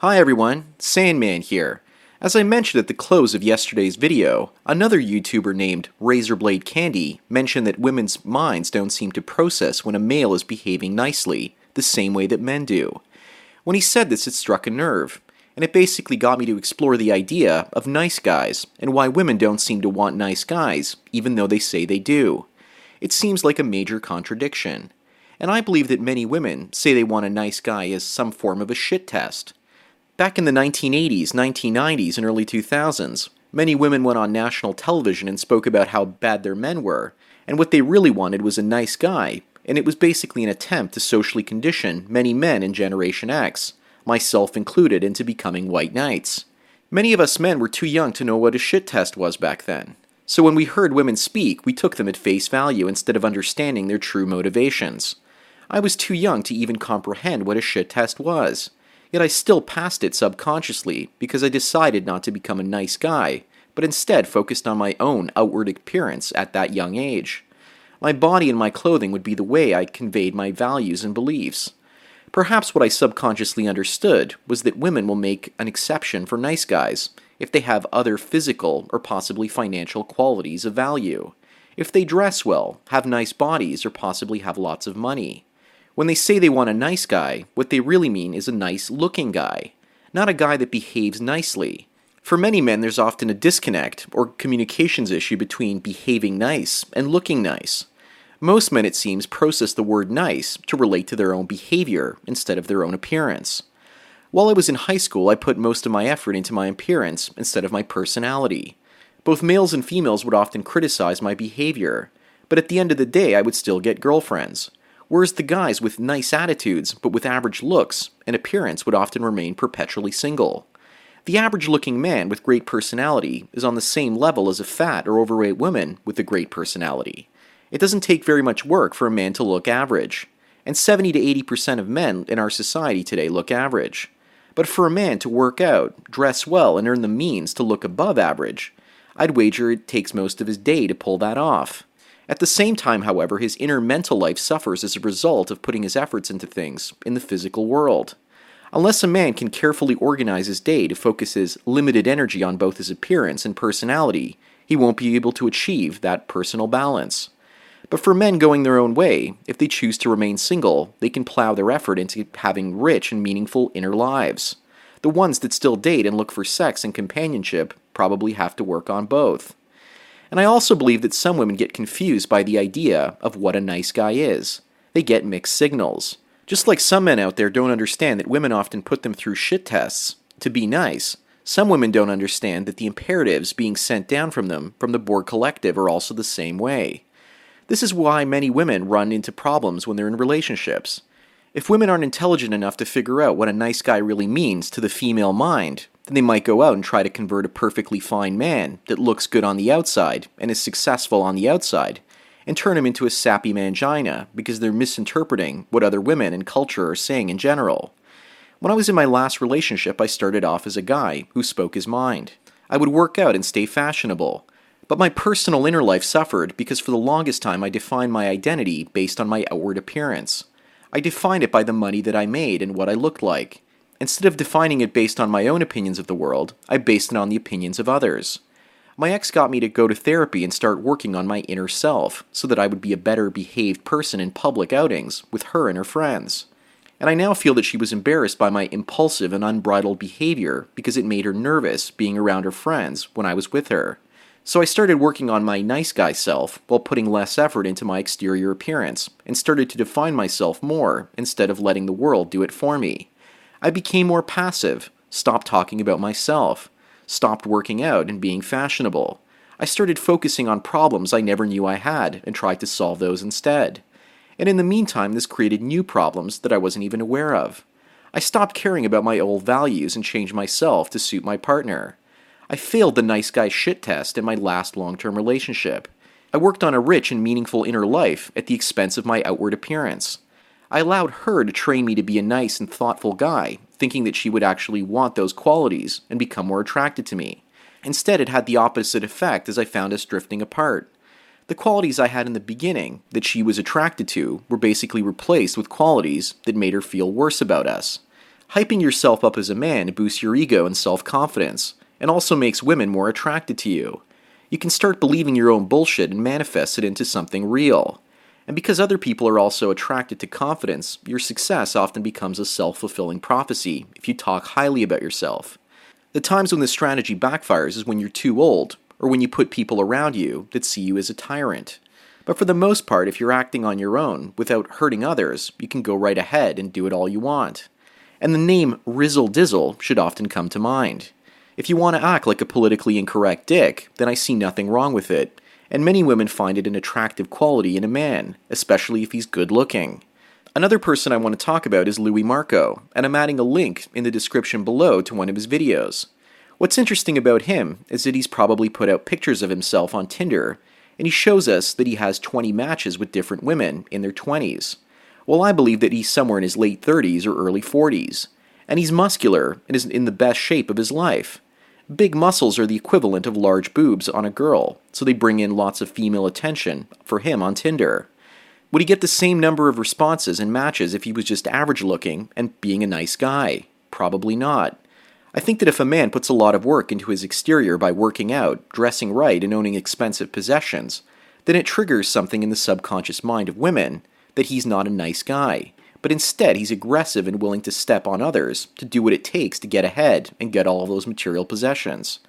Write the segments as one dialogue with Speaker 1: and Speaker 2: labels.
Speaker 1: Hi everyone, Sandman here. As I mentioned at the close of yesterday's video, another YouTuber named Razorblade Candy mentioned that women's minds don't seem to process when a male is behaving nicely, the same way that men do. When he said this, it struck a nerve, and it basically got me to explore the idea of nice guys and why women don't seem to want nice guys, even though they say they do. It seems like a major contradiction. And I believe that many women say they want a nice guy as some form of a shit test. Back in the 1980s, 1990s, and early 2000s, many women went on national television and spoke about how bad their men were, and what they really wanted was a nice guy, and it was basically an attempt to socially condition many men in Generation X, myself included, into becoming white knights. Many of us men were too young to know what a shit test was back then. So when we heard women speak, we took them at face value instead of understanding their true motivations. I was too young to even comprehend what a shit test was. Yet I still passed it subconsciously because I decided not to become a nice guy, but instead focused on my own outward appearance at that young age. My body and my clothing would be the way I conveyed my values and beliefs. Perhaps what I subconsciously understood was that women will make an exception for nice guys if they have other physical or possibly financial qualities of value. If they dress well, have nice bodies, or possibly have lots of money. When they say they want a nice guy, what they really mean is a nice looking guy, not a guy that behaves nicely. For many men, there's often a disconnect or communications issue between behaving nice and looking nice. Most men, it seems, process the word nice to relate to their own behavior instead of their own appearance. While I was in high school, I put most of my effort into my appearance instead of my personality. Both males and females would often criticize my behavior, but at the end of the day, I would still get girlfriends whereas the guys with nice attitudes but with average looks and appearance would often remain perpetually single. The average looking man with great personality is on the same level as a fat or overweight woman with a great personality. It doesn't take very much work for a man to look average, and 70 to 80% of men in our society today look average. But for a man to work out, dress well, and earn the means to look above average, I'd wager it takes most of his day to pull that off. At the same time, however, his inner mental life suffers as a result of putting his efforts into things in the physical world. Unless a man can carefully organize his day to focus his limited energy on both his appearance and personality, he won't be able to achieve that personal balance. But for men going their own way, if they choose to remain single, they can plow their effort into having rich and meaningful inner lives. The ones that still date and look for sex and companionship probably have to work on both. And I also believe that some women get confused by the idea of what a nice guy is. They get mixed signals. Just like some men out there don't understand that women often put them through shit tests to be nice, some women don't understand that the imperatives being sent down from them from the Borg Collective are also the same way. This is why many women run into problems when they're in relationships. If women aren't intelligent enough to figure out what a nice guy really means to the female mind, then they might go out and try to convert a perfectly fine man that looks good on the outside and is successful on the outside and turn him into a sappy mangina because they're misinterpreting what other women and culture are saying in general. When I was in my last relationship, I started off as a guy who spoke his mind. I would work out and stay fashionable. But my personal inner life suffered because for the longest time I defined my identity based on my outward appearance. I defined it by the money that I made and what I looked like. Instead of defining it based on my own opinions of the world, I based it on the opinions of others. My ex got me to go to therapy and start working on my inner self so that I would be a better behaved person in public outings with her and her friends. And I now feel that she was embarrassed by my impulsive and unbridled behavior because it made her nervous being around her friends when I was with her. So I started working on my nice guy self while putting less effort into my exterior appearance and started to define myself more instead of letting the world do it for me. I became more passive, stopped talking about myself, stopped working out and being fashionable. I started focusing on problems I never knew I had and tried to solve those instead. And in the meantime, this created new problems that I wasn't even aware of. I stopped caring about my old values and changed myself to suit my partner. I failed the nice guy shit test in my last long term relationship. I worked on a rich and meaningful inner life at the expense of my outward appearance. I allowed her to train me to be a nice and thoughtful guy, thinking that she would actually want those qualities and become more attracted to me. Instead, it had the opposite effect as I found us drifting apart. The qualities I had in the beginning that she was attracted to were basically replaced with qualities that made her feel worse about us. Hyping yourself up as a man boosts your ego and self confidence, and also makes women more attracted to you. You can start believing your own bullshit and manifest it into something real. And because other people are also attracted to confidence, your success often becomes a self fulfilling prophecy if you talk highly about yourself. The times when this strategy backfires is when you're too old, or when you put people around you that see you as a tyrant. But for the most part, if you're acting on your own without hurting others, you can go right ahead and do it all you want. And the name Rizzle Dizzle should often come to mind. If you want to act like a politically incorrect dick, then I see nothing wrong with it, and many women find it an attractive quality in a man, especially if he's good looking. Another person I want to talk about is Louis Marco, and I'm adding a link in the description below to one of his videos. What's interesting about him is that he's probably put out pictures of himself on Tinder, and he shows us that he has 20 matches with different women in their 20s. Well, I believe that he's somewhere in his late 30s or early 40s, and he's muscular and is in the best shape of his life. Big muscles are the equivalent of large boobs on a girl, so they bring in lots of female attention for him on Tinder. Would he get the same number of responses and matches if he was just average looking and being a nice guy? Probably not. I think that if a man puts a lot of work into his exterior by working out, dressing right, and owning expensive possessions, then it triggers something in the subconscious mind of women that he's not a nice guy but instead he's aggressive and willing to step on others to do what it takes to get ahead and get all of those material possessions.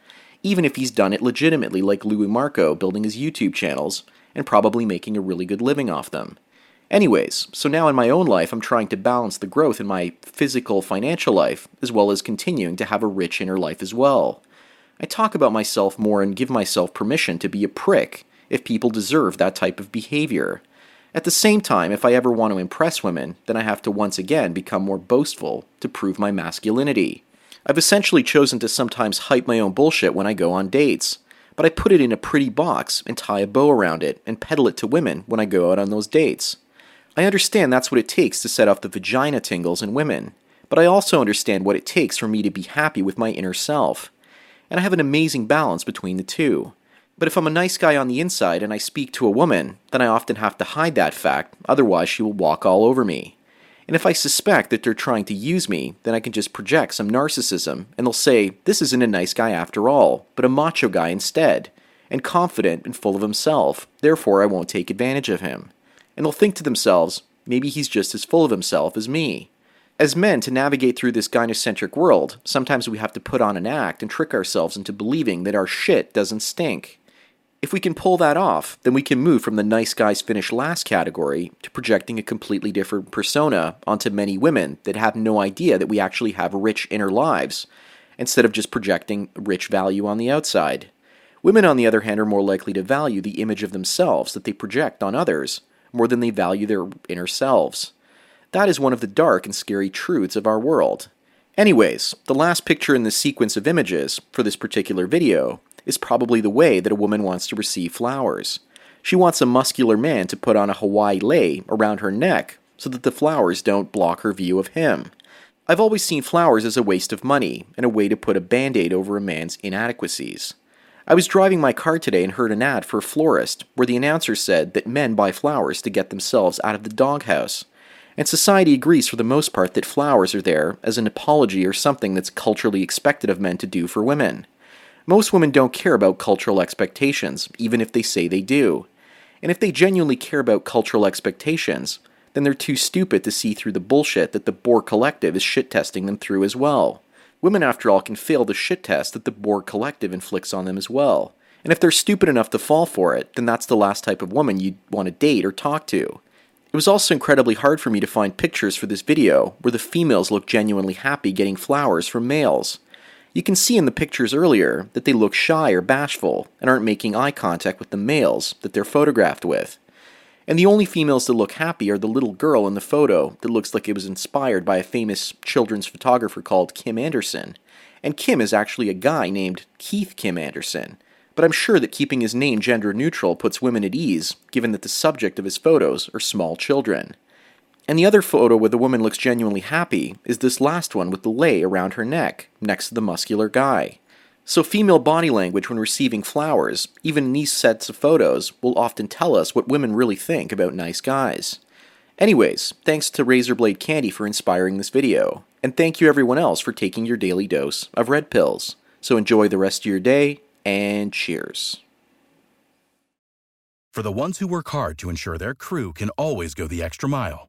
Speaker 1: Even if he's done it legitimately, like Louis Marco building his YouTube channels and probably making a really good living off them. Anyways, so now in my own life, I'm trying to balance the growth in my physical, financial life, as well as continuing to have a rich inner life as well. I talk about myself more and give myself permission to be a prick if people deserve that type of behavior. At the same time, if I ever want to impress women, then I have to once again become more boastful to prove my masculinity. I've essentially chosen to sometimes hype my own bullshit when I go on dates, but I put it in a pretty box and tie a bow around it and peddle it to women when I go out on those dates. I understand that's what it takes to set off the vagina tingles in women, but I also understand what it takes for me to be happy with my inner self. And I have an amazing balance between the two. But if I'm a nice guy on the inside and I speak to a woman, then I often have to hide that fact, otherwise, she will walk all over me. And if I suspect that they're trying to use me, then I can just project some narcissism, and they'll say, This isn't a nice guy after all, but a macho guy instead, and confident and full of himself, therefore I won't take advantage of him. And they'll think to themselves, Maybe he's just as full of himself as me. As men, to navigate through this gynocentric world, sometimes we have to put on an act and trick ourselves into believing that our shit doesn't stink. If we can pull that off, then we can move from the nice guys finish last category to projecting a completely different persona onto many women that have no idea that we actually have rich inner lives, instead of just projecting rich value on the outside. Women, on the other hand, are more likely to value the image of themselves that they project on others more than they value their inner selves. That is one of the dark and scary truths of our world. Anyways, the last picture in this sequence of images for this particular video is probably the way that a woman wants to receive flowers. She wants a muscular man to put on a Hawaii lei around her neck so that the flowers don't block her view of him. I've always seen flowers as a waste of money and a way to put a band aid over a man's inadequacies. I was driving my car today and heard an ad for a florist where the announcer said that men buy flowers to get themselves out of the doghouse. And society agrees for the most part that flowers are there as an apology or something that's culturally expected of men to do for women. Most women don't care about cultural expectations, even if they say they do. And if they genuinely care about cultural expectations, then they're too stupid to see through the bullshit that the Borg Collective is shit testing them through as well. Women, after all, can fail the shit test that the Borg Collective inflicts on them as well. And if they're stupid enough to fall for it, then that's the last type of woman you'd want to date or talk to. It was also incredibly hard for me to find pictures for this video where the females look genuinely happy getting flowers from males. You can see in the pictures earlier that they look shy or bashful and aren't making eye contact with the males that they're photographed with. And the only females that look happy are the little girl in the photo that looks like it was inspired by a famous children's photographer called Kim Anderson. And Kim is actually a guy named Keith Kim Anderson. But I'm sure that keeping his name gender neutral puts women at ease, given that the subject of his photos are small children. And the other photo where the woman looks genuinely happy is this last one with the lei around her neck, next to the muscular guy. So, female body language when receiving flowers, even in these sets of photos, will often tell us what women really think about nice guys. Anyways, thanks to Razorblade Candy for inspiring this video, and thank you everyone else for taking your daily dose of red pills. So enjoy the rest of your day, and cheers.
Speaker 2: For the ones who work hard to ensure their crew can always go the extra mile,